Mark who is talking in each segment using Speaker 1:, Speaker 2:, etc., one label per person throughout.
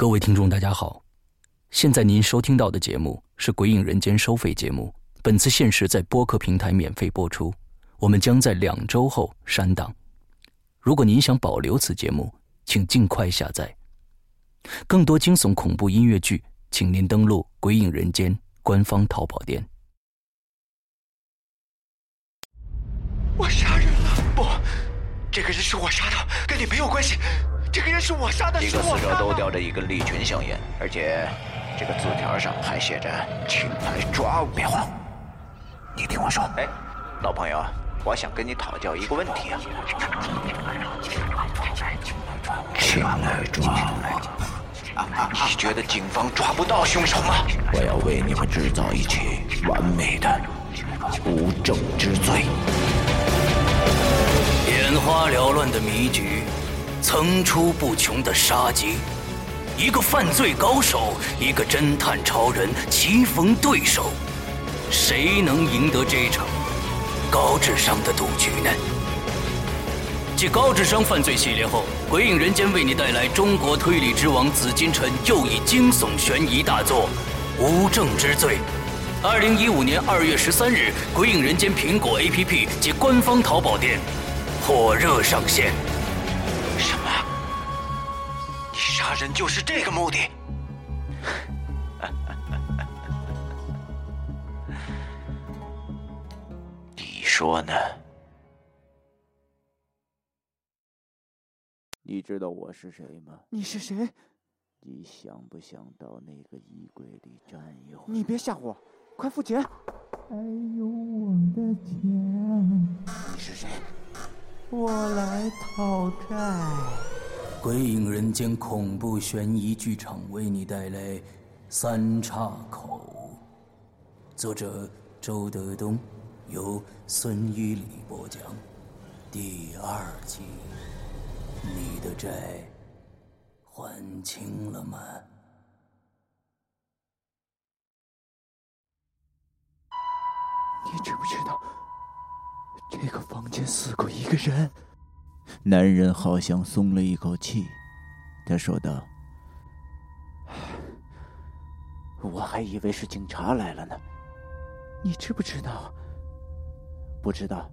Speaker 1: 各位听众，大家好，现在您收听到的节目是《鬼影人间》收费节目，本次限时在播客平台免费播出，我们将在两周后删档。如果您想保留此节目，请尽快下载。更多惊悚恐怖音乐剧，请您登录《鬼影人间》官方淘宝店。
Speaker 2: 我杀人了！不，这个人是我杀的，跟你没有关系。这个人是我杀的，
Speaker 3: 一个死者都叼着一根利群香烟，而且这个字条上还写着“请来抓我”。
Speaker 2: 别慌，你听我说。
Speaker 3: 哎，老朋友，我想跟你讨教一个问题啊。
Speaker 2: 请来抓我。
Speaker 3: 你觉得警方抓不到凶手吗？
Speaker 2: 我要为你们制造一起完美的无证之罪。
Speaker 1: 眼花缭乱的迷局，层出不穷的杀机，一个犯罪高手，一个侦探超人棋逢对手，谁能赢得这场高智商的赌局呢？继高智商犯罪系列后，《鬼影人间》为你带来中国推理之王紫金陈又一惊悚悬疑大作《无证之罪》。二零一五年二月十三日，《鬼影人间》苹果 APP 及官方淘宝店火热上线。
Speaker 3: 人就是这个目的？你说呢？
Speaker 4: 你知道我是谁吗？
Speaker 5: 你是谁？
Speaker 4: 你想不想到那个衣柜里站一会儿？
Speaker 5: 你别吓我，快付钱！
Speaker 6: 还有我的钱。
Speaker 2: 你是谁？
Speaker 6: 我来讨债。
Speaker 1: 鬼影人间恐怖悬疑剧场为你带来《三岔口》，作者周德东，由孙一礼播讲，第二集。你的债还清了吗？
Speaker 5: 你知不知道，这个房间死过一个人？
Speaker 4: 男人好像松了一口气，他说道：“
Speaker 5: 我还以为是警察来了呢。你知不知道？不知道。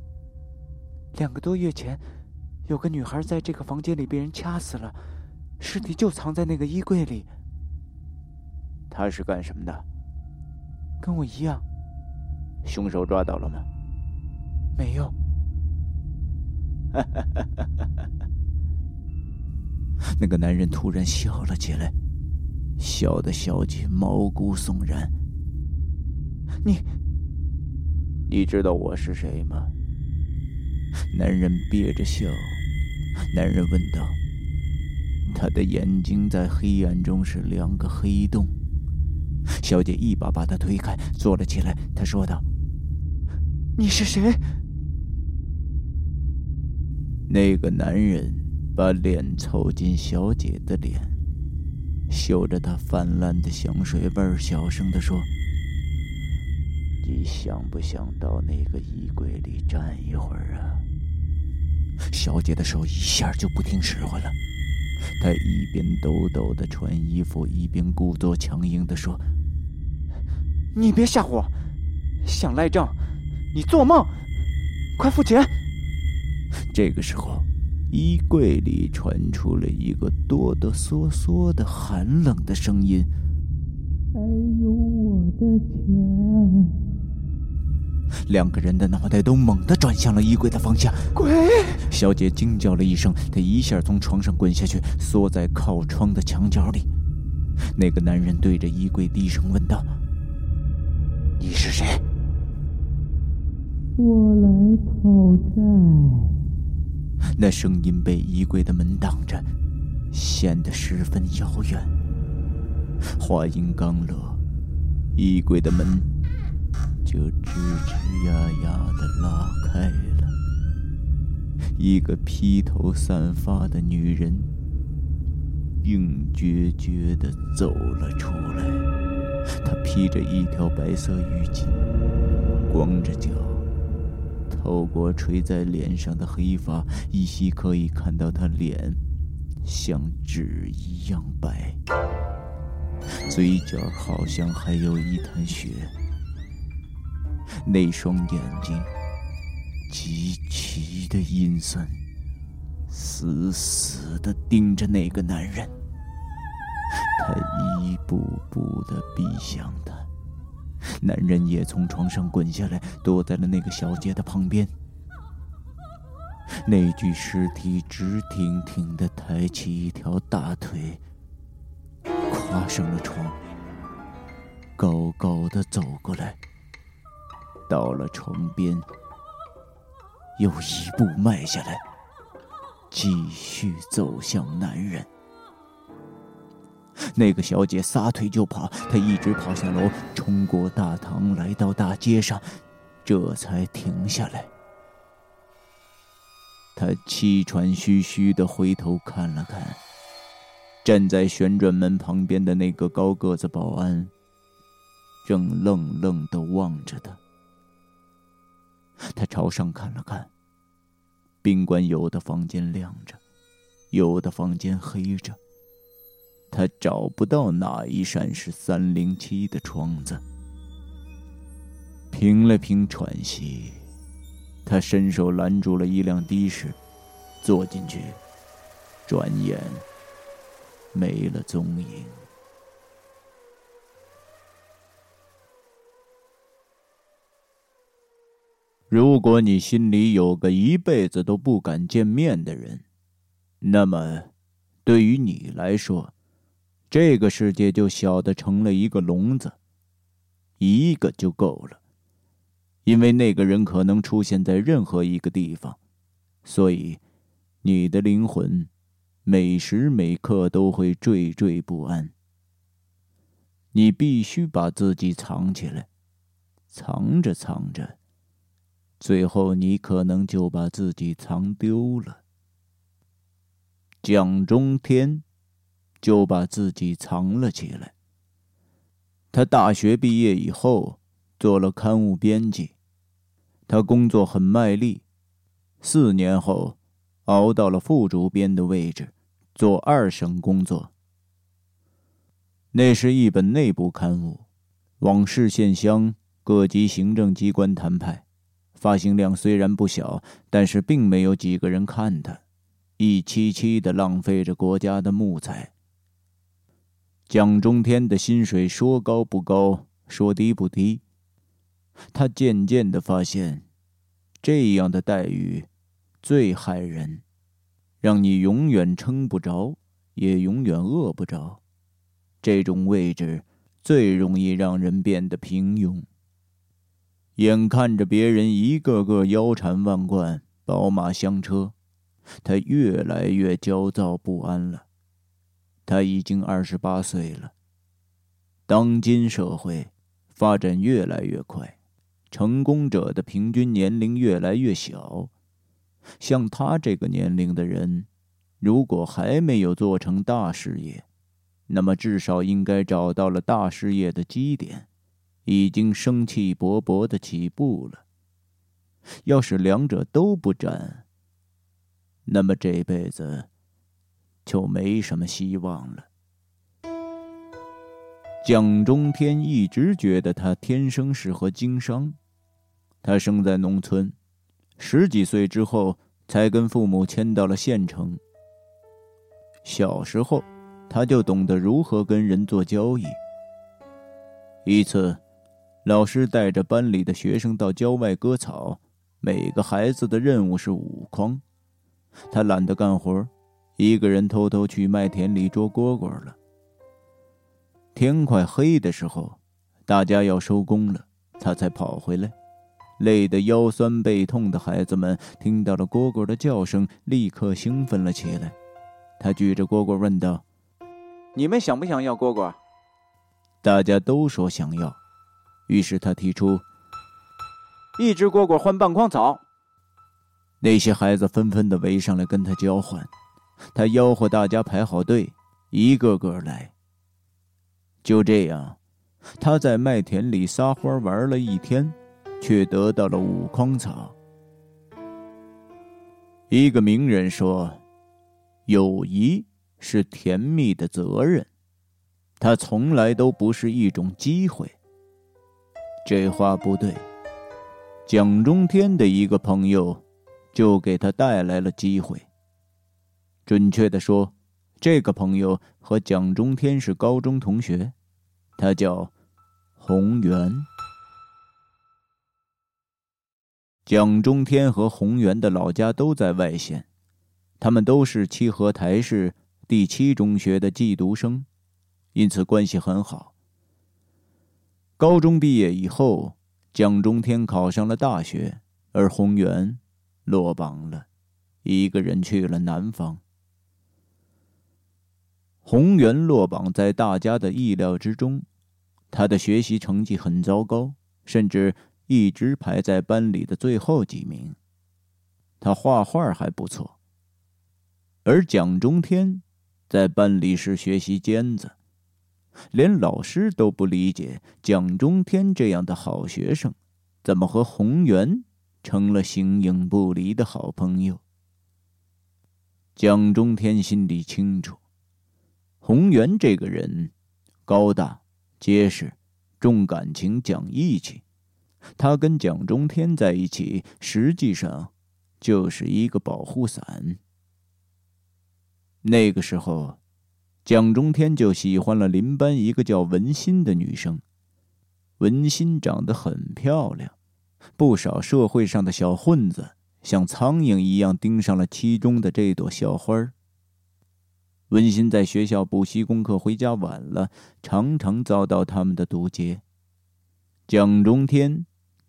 Speaker 5: 两个多月前。”有个女孩在这个房间里被人掐死了，尸体就藏在那个衣柜里。
Speaker 4: 她是干什么的？
Speaker 5: 跟我一样。
Speaker 4: 凶手抓到了吗？
Speaker 5: 没有。
Speaker 4: 那个男人突然笑了起来，笑得小姐毛骨悚然。
Speaker 5: 你，
Speaker 4: 你知道我是谁吗？男人憋着笑。男人问道：“他的眼睛在黑暗中是两个黑洞。”小姐一把把他推开，坐了起来。他说道：“
Speaker 5: 你是谁？”
Speaker 4: 那个男人把脸凑近小姐的脸，嗅着她泛滥的香水味小声地说：“你想不想到那个衣柜里站一会儿啊？”小姐的手一下就不听使唤了，她一边抖抖的穿衣服，一边故作强硬的说：“
Speaker 5: 你别吓唬我，想赖账，你做梦！快付钱！”
Speaker 4: 这个时候，衣柜里传出了一个哆哆嗦嗦的寒冷的声音：“
Speaker 6: 还有我的钱。”
Speaker 4: 两个人的脑袋都猛地转向了衣柜的方向。
Speaker 5: 鬼！
Speaker 4: 小姐惊叫了一声，她一下从床上滚下去，缩在靠窗的墙角里。那个男人对着衣柜低声问道：“
Speaker 2: 你是谁？”“
Speaker 6: 我来讨债。”
Speaker 4: 那声音被衣柜的门挡着，显得十分遥远。话音刚落，衣柜的门。就吱吱呀呀的拉开了，一个披头散发的女人硬决绝的走了出来。她披着一条白色浴巾，光着脚，透过垂在脸上的黑发，依稀可以看到她脸像纸一样白。嘴角好像还有一滩血，那双眼睛极其的阴森，死死的盯着那个男人。他一步步的逼向他，男人也从床上滚下来，躲在了那个小姐的旁边。那具尸体直挺挺的抬起一条大腿，跨上了床，高高的走过来，到了床边，又一步迈下来，继续走向男人。那个小姐撒腿就跑，她一直跑下楼，冲过大堂，来到大街上，这才停下来。他气喘吁吁的回头看了看，站在旋转门旁边的那个高个子保安，正愣愣的望着他。他朝上看了看，宾馆有的房间亮着，有的房间黑着。他找不到哪一扇是三零七的窗子。平了平喘息。他伸手拦住了一辆的士，坐进去，转眼没了踪影。如果你心里有个一辈子都不敢见面的人，那么，对于你来说，这个世界就小的成了一个笼子，一个就够了。因为那个人可能出现在任何一个地方，所以你的灵魂每时每刻都会惴惴不安。你必须把自己藏起来，藏着藏着，最后你可能就把自己藏丢了。蒋中天就把自己藏了起来。他大学毕业以后做了刊物编辑。他工作很卖力，四年后，熬到了副主编的位置，做二审工作。那是一本内部刊物，往市县乡各级行政机关谈派，发行量虽然不小，但是并没有几个人看它，一期期的浪费着国家的木材。蒋中天的薪水说高不高，说低不低。他渐渐的发现，这样的待遇最害人，让你永远撑不着，也永远饿不着。这种位置最容易让人变得平庸。眼看着别人一个个腰缠万贯、宝马香车，他越来越焦躁不安了。他已经二十八岁了，当今社会发展越来越快。成功者的平均年龄越来越小，像他这个年龄的人，如果还没有做成大事业，那么至少应该找到了大事业的基点，已经生气勃勃的起步了。要是两者都不沾，那么这辈子就没什么希望了。蒋中天一直觉得他天生适合经商。他生在农村，十几岁之后才跟父母迁到了县城。小时候，他就懂得如何跟人做交易。一次，老师带着班里的学生到郊外割草，每个孩子的任务是五筐。他懒得干活，一个人偷偷去麦田里捉蝈蝈了。天快黑的时候，大家要收工了，他才跑回来。累得腰酸背痛的孩子们听到了蝈蝈的叫声，立刻兴奋了起来。他举着蝈蝈问道：“
Speaker 5: 你们想不想要蝈蝈？”
Speaker 4: 大家都说想要。于是他提出：“
Speaker 5: 一只蝈蝈换半筐草。”
Speaker 4: 那些孩子纷纷的围上来跟他交换。他吆喝大家排好队，一个个来。就这样，他在麦田里撒欢玩了一天。却得到了五筐草。一个名人说：“友谊是甜蜜的责任。”他从来都不是一种机会。这话不对。蒋中天的一个朋友，就给他带来了机会。准确的说，这个朋友和蒋中天是高中同学，他叫洪源。蒋中天和洪源的老家都在外县，他们都是七合台市第七中学的寄读生，因此关系很好。高中毕业以后，蒋中天考上了大学，而洪源落榜了，一个人去了南方。洪源落榜在大家的意料之中，他的学习成绩很糟糕，甚至。一直排在班里的最后几名。他画画还不错，而蒋中天在班里是学习尖子，连老师都不理解蒋中天这样的好学生，怎么和洪源成了形影不离的好朋友。蒋中天心里清楚，洪源这个人高大、结实、重感情、讲义气。他跟蒋中天在一起，实际上就是一个保护伞。那个时候，蒋中天就喜欢了邻班一个叫文心的女生。文心长得很漂亮，不少社会上的小混子像苍蝇一样盯上了其中的这朵校花。文馨在学校补习功课回家晚了，常常遭到他们的堵截。蒋中天。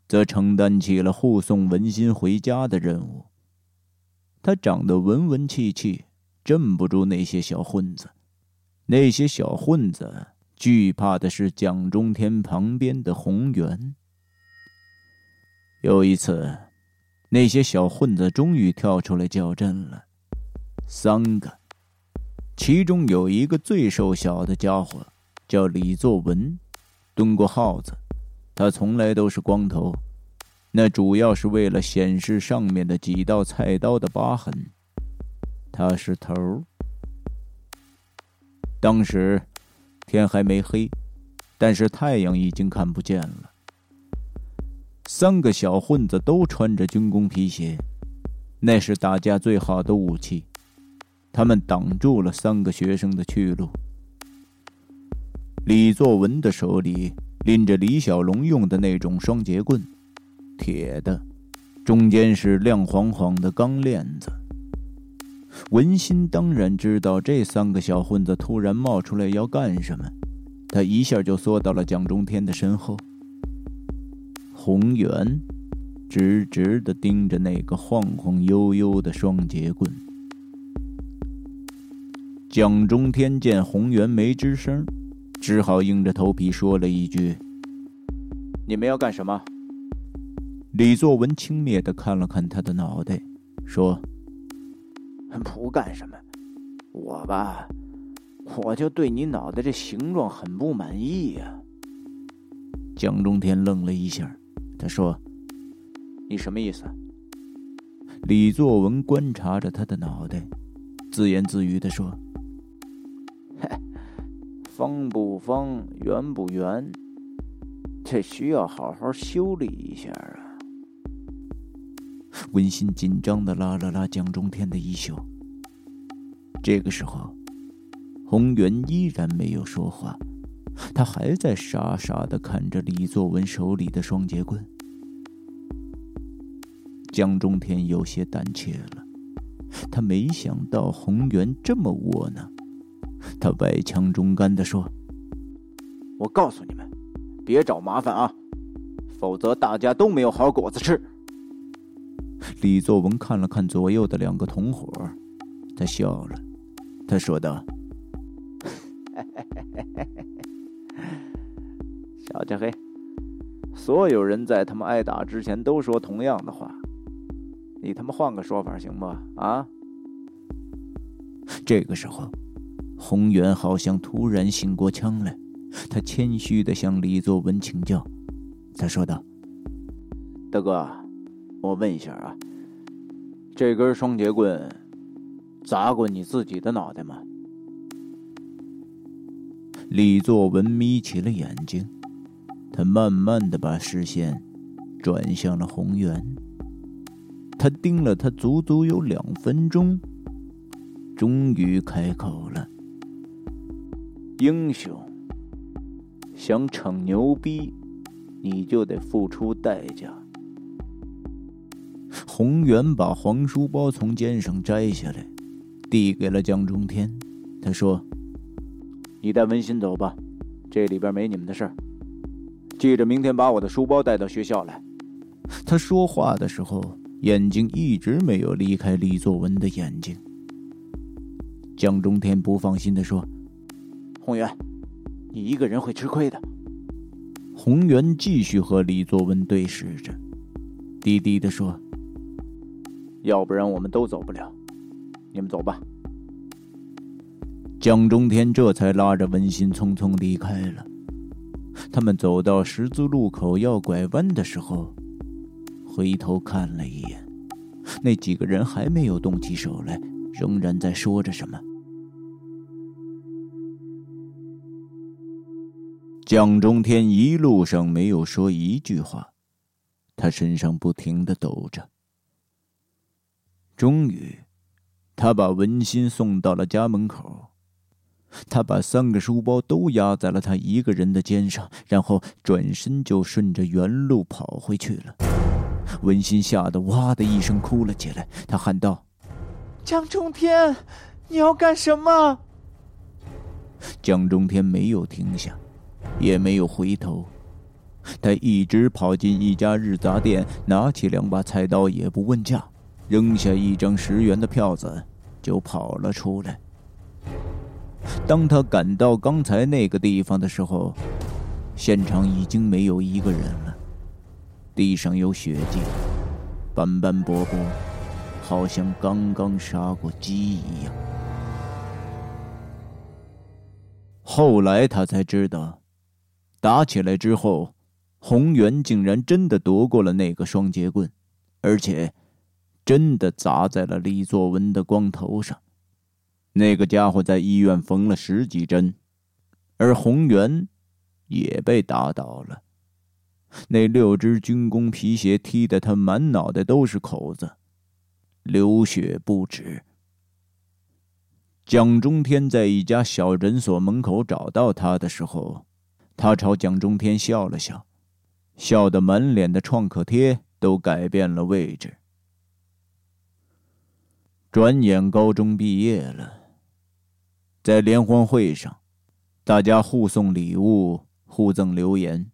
Speaker 4: 则承担起了护送文心回家的任务。他长得文文气气，镇不住那些小混子。那些小混子惧怕的是蒋中天旁边的洪源。有一次，那些小混子终于跳出来叫阵了，三个，其中有一个最瘦小的家伙，叫李作文，蹲过耗子。他从来都是光头，那主要是为了显示上面的几道菜刀的疤痕。他是头。当时天还没黑，但是太阳已经看不见了。三个小混子都穿着军工皮鞋，那是打架最好的武器。他们挡住了三个学生的去路。李作文的手里。拎着李小龙用的那种双节棍，铁的，中间是亮晃晃的钢链子。文心当然知道这三个小混子突然冒出来要干什么，他一下就缩到了蒋中天的身后。洪源直直的盯着那个晃晃悠悠的双节棍。蒋中天见洪源没吱声。只好硬着头皮说了一句：“
Speaker 5: 你们要干什么？”
Speaker 4: 李作文轻蔑的看了看他的脑袋，说：“
Speaker 5: 不干什么，我吧，我就对你脑袋这形状很不满意呀。”
Speaker 4: 蒋中天愣了一下，他说：“
Speaker 5: 你什么意思？”
Speaker 4: 李作文观察着他的脑袋，自言自语的说。
Speaker 5: 方不方，圆不圆，这需要好好修理一下啊！
Speaker 4: 温馨紧张的拉了拉蒋中天的衣袖。这个时候，洪源依然没有说话，他还在傻傻的看着李作文手里的双节棍。蒋中天有些胆怯了，他没想到洪源这么窝囊。他外强中干的说：“
Speaker 5: 我告诉你们，别找麻烦啊，否则大家都没有好果子吃。”
Speaker 4: 李作文看了看左右的两个同伙，他笑了，他说道：“
Speaker 5: 小家黑，所有人在他们挨打之前都说同样的话，你他妈换个说法行吗？啊？”
Speaker 4: 这个时候。洪源好像突然醒过枪来，他谦虚的向李作文请教。他说道：“
Speaker 5: 大哥，我问一下啊，这根双节棍砸过你自己的脑袋吗？”
Speaker 4: 李作文眯起了眼睛，他慢慢的把视线转向了宏源。他盯了他足足有两分钟，终于开口了：“
Speaker 5: 英雄，想逞牛逼，你就得付出代价。”
Speaker 4: 红源把黄书包从肩上摘下来，递给了江中天。他说：“
Speaker 5: 你带文心走吧，这里边没你们的事儿。记着，明天把我的书包带到学校来。”
Speaker 4: 他说话的时候。眼睛一直没有离开李作文的眼睛。
Speaker 5: 江中天不放心的说：“宏源，你一个人会吃亏的。”
Speaker 4: 宏源继续和李作文对视着，低低的说：“
Speaker 5: 要不然我们都走不了，你们走吧。”
Speaker 4: 蒋中天这才拉着文心匆匆离开了。他们走到十字路口要拐弯的时候。回头看了一眼，那几个人还没有动起手来，仍然在说着什么。蒋中天一路上没有说一句话，他身上不停的抖着。终于，他把文心送到了家门口，他把三个书包都压在了他一个人的肩上，然后转身就顺着原路跑回去了。文心吓得哇的一声哭了起来，他喊道：“
Speaker 6: 蒋中天，你要干什么？”
Speaker 4: 蒋中天没有停下，也没有回头，他一直跑进一家日杂店，拿起两把菜刀，也不问价，扔下一张十元的票子，就跑了出来。当他赶到刚才那个地方的时候，现场已经没有一个人了。地上有血迹，斑斑驳驳，好像刚刚杀过鸡一样。后来他才知道，打起来之后，洪源竟然真的夺过了那个双节棍，而且真的砸在了李作文的光头上。那个家伙在医院缝了十几针，而洪源也被打倒了。那六只军工皮鞋踢得他满脑袋都是口子，流血不止。蒋中天在一家小诊所门口找到他的时候，他朝蒋中天笑了笑，笑得满脸的创可贴都改变了位置。转眼高中毕业了，在联欢会上，大家互送礼物，互赠留言。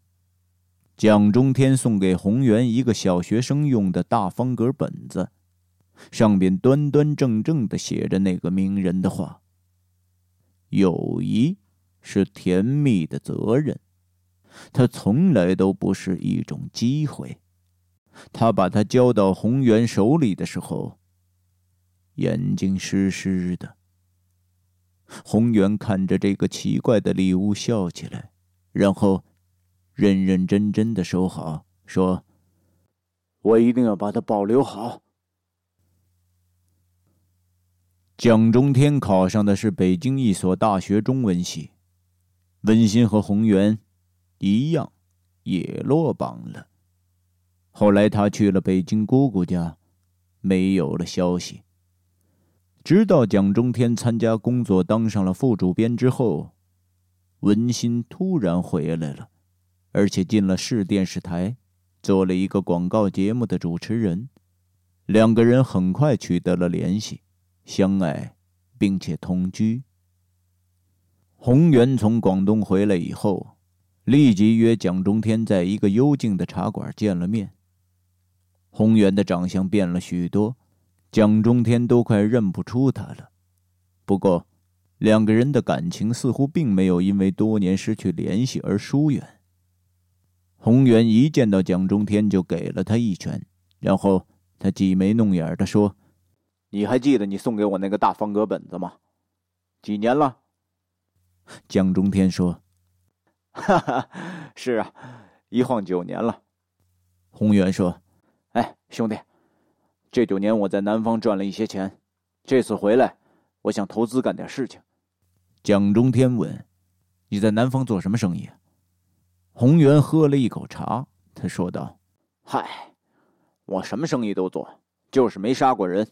Speaker 4: 蒋中天送给洪源一个小学生用的大方格本子，上边端端正正的写着那个名人的话：“友谊是甜蜜的责任，它从来都不是一种机会。”他把它交到洪源手里的时候，眼睛湿湿的。洪源看着这个奇怪的礼物笑起来，然后。认认真真的收好，说：“
Speaker 5: 我一定要把它保留好。”
Speaker 4: 蒋中天考上的是北京一所大学中文系，温馨和宏源一样，也落榜了。后来他去了北京姑姑家，没有了消息。直到蒋中天参加工作，当上了副主编之后，文馨突然回来了。而且进了市电视台，做了一个广告节目的主持人。两个人很快取得了联系，相爱，并且同居。洪源从广东回来以后，立即约蒋中天在一个幽静的茶馆见了面。洪源的长相变了许多，蒋中天都快认不出他了。不过，两个人的感情似乎并没有因为多年失去联系而疏远。洪源一见到蒋中天就给了他一拳，然后他挤眉弄眼的说：“
Speaker 5: 你还记得你送给我那个大方格本子吗？几年了？”
Speaker 4: 蒋中天说：“
Speaker 5: 哈哈，是啊，一晃九年了。”
Speaker 4: 洪源说：“
Speaker 5: 哎，兄弟，这九年我在南方赚了一些钱，这次回来，我想投资干点事情。”
Speaker 4: 蒋中天问：“你在南方做什么生意？”洪源喝了一口茶，他说道：“
Speaker 5: 嗨，我什么生意都做，就是没杀过人。”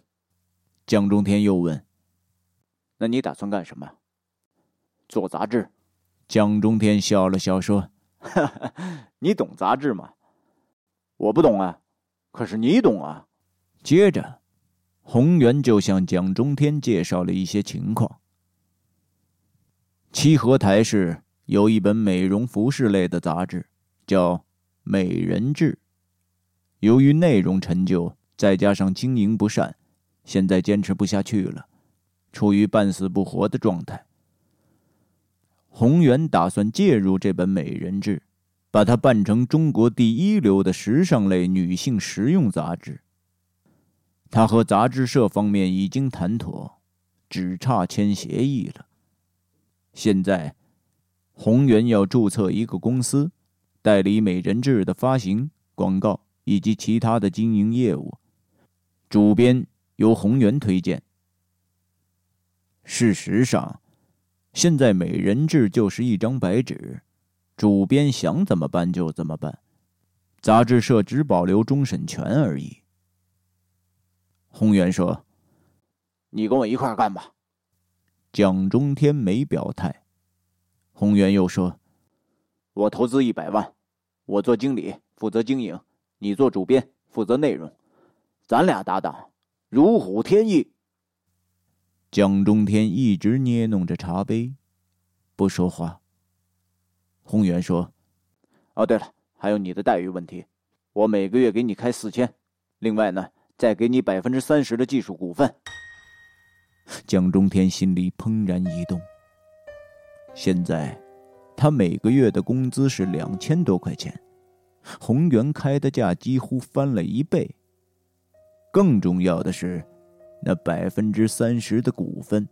Speaker 4: 蒋中天又问：“
Speaker 5: 那你打算干什么？”做杂志。
Speaker 4: 蒋中天笑了笑说：“
Speaker 5: 哈哈，你懂杂志吗？我不懂啊，可是你懂啊。”
Speaker 4: 接着，洪源就向蒋中天介绍了一些情况。七合台市有一本美容服饰类的杂志，叫《美人志》。由于内容陈旧，再加上经营不善，现在坚持不下去了，处于半死不活的状态。宏源打算介入这本《美人志》，把它办成中国第一流的时尚类女性实用杂志。他和杂志社方面已经谈妥，只差签协议了。现在，宏源要注册一个公司，代理《美人志》的发行、广告以及其他的经营业务。主编由宏源推荐。事实上。现在《美人志》就是一张白纸，主编想怎么办就怎么办，杂志社只保留终审权而已。洪源说：“
Speaker 5: 你跟我一块干吧。”
Speaker 4: 蒋中天没表态。洪源又说：“
Speaker 5: 我投资一百万，我做经理负责经营，你做主编负责内容，咱俩搭档，如虎添翼。”
Speaker 4: 蒋中天一直捏弄着茶杯，不说话。洪源说：“
Speaker 5: 哦，对了，还有你的待遇问题，我每个月给你开四千，另外呢，再给你百分之三十的技术股份。”
Speaker 4: 蒋中天心里怦然一动。现在，他每个月的工资是两千多块钱，宏源开的价几乎翻了一倍。更重要的是。那百分之三十的股份，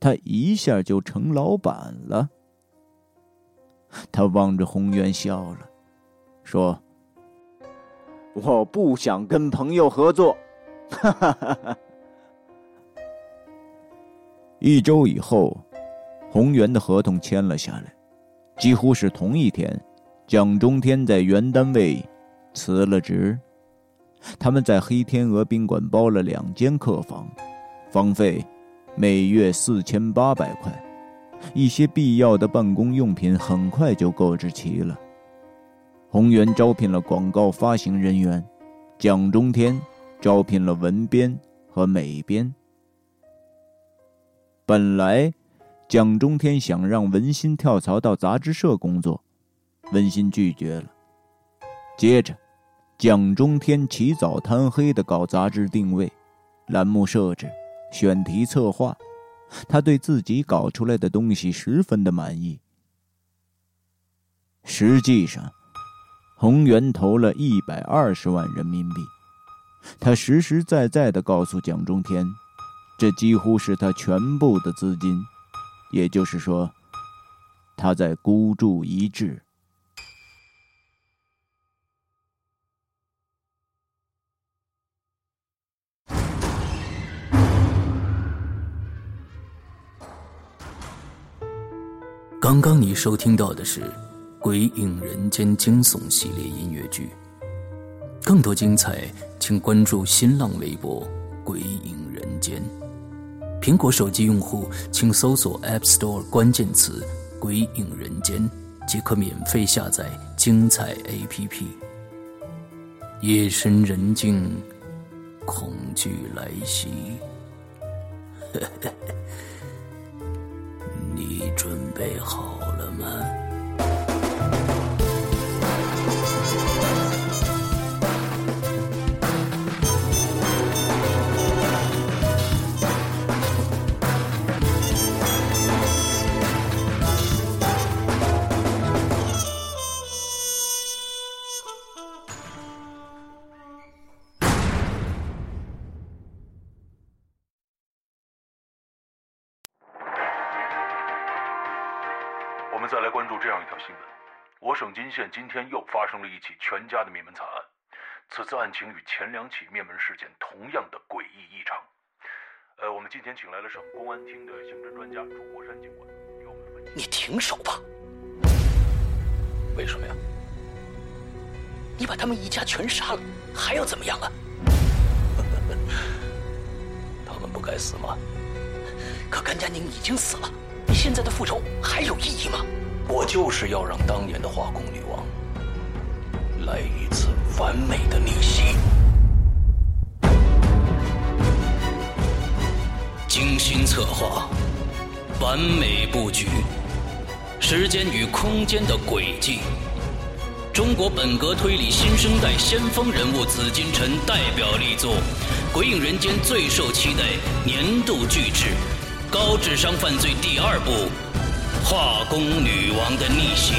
Speaker 4: 他一下就成老板了。他望着宏源笑了，说：“
Speaker 5: 我不想跟朋友合作。”哈哈哈哈
Speaker 4: 一周以后，宏源的合同签了下来，几乎是同一天，蒋中天在原单位辞了职。他们在黑天鹅宾馆包了两间客房，房费每月四千八百块，一些必要的办公用品很快就购置齐了。宏源招聘了广告发行人员，蒋中天招聘了文编和美编。本来，蒋中天想让文心跳槽到杂志社工作，文心拒绝了。接着。蒋中天起早贪黑的搞杂志定位、栏目设置、选题策划，他对自己搞出来的东西十分的满意。实际上，宏源投了一百二十万人民币，他实实在在的告诉蒋中天，这几乎是他全部的资金，也就是说，他在孤注一掷。
Speaker 1: 刚刚你收听到的是《鬼影人间》惊悚系列音乐剧，更多精彩，请关注新浪微博“鬼影人间”。苹果手机用户请搜索 App Store 关键词“鬼影人间”，即可免费下载精彩 APP。夜深人静，恐惧来袭。呵 呵你准备好了吗？
Speaker 7: 我们再来关注这样一条新闻：我省金县今天又发生了一起全家的灭门惨案。此次案情与前两起灭门事件同样的诡异异常。呃，我们今天请来了省公安厅的刑侦专家朱国山警官，与我们。
Speaker 1: 你停手吧。为什么呀？你把他们一家全杀了，还要怎么样啊？他们不该死吗？可甘佳宁已经死了，现在的复仇还有意义吗？我就是要让当年的化工女王来一次完美的逆袭。精心策划，完美布局，时间与空间的轨迹。中国本格推理新生代先锋人物紫金陈代表力作，《鬼影人间》最受期待年度巨制《高智商犯罪》第二部《化工女王的逆袭》。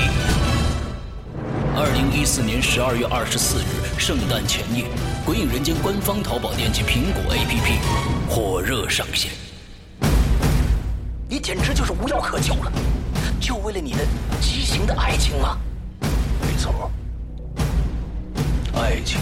Speaker 1: 二零一四年十二月二十四日，圣诞前夜，《鬼影人间》官方淘宝店及苹果 APP 火热上线。你简直就是无药可救了，就为了你的畸形的爱情吗？没错，爱情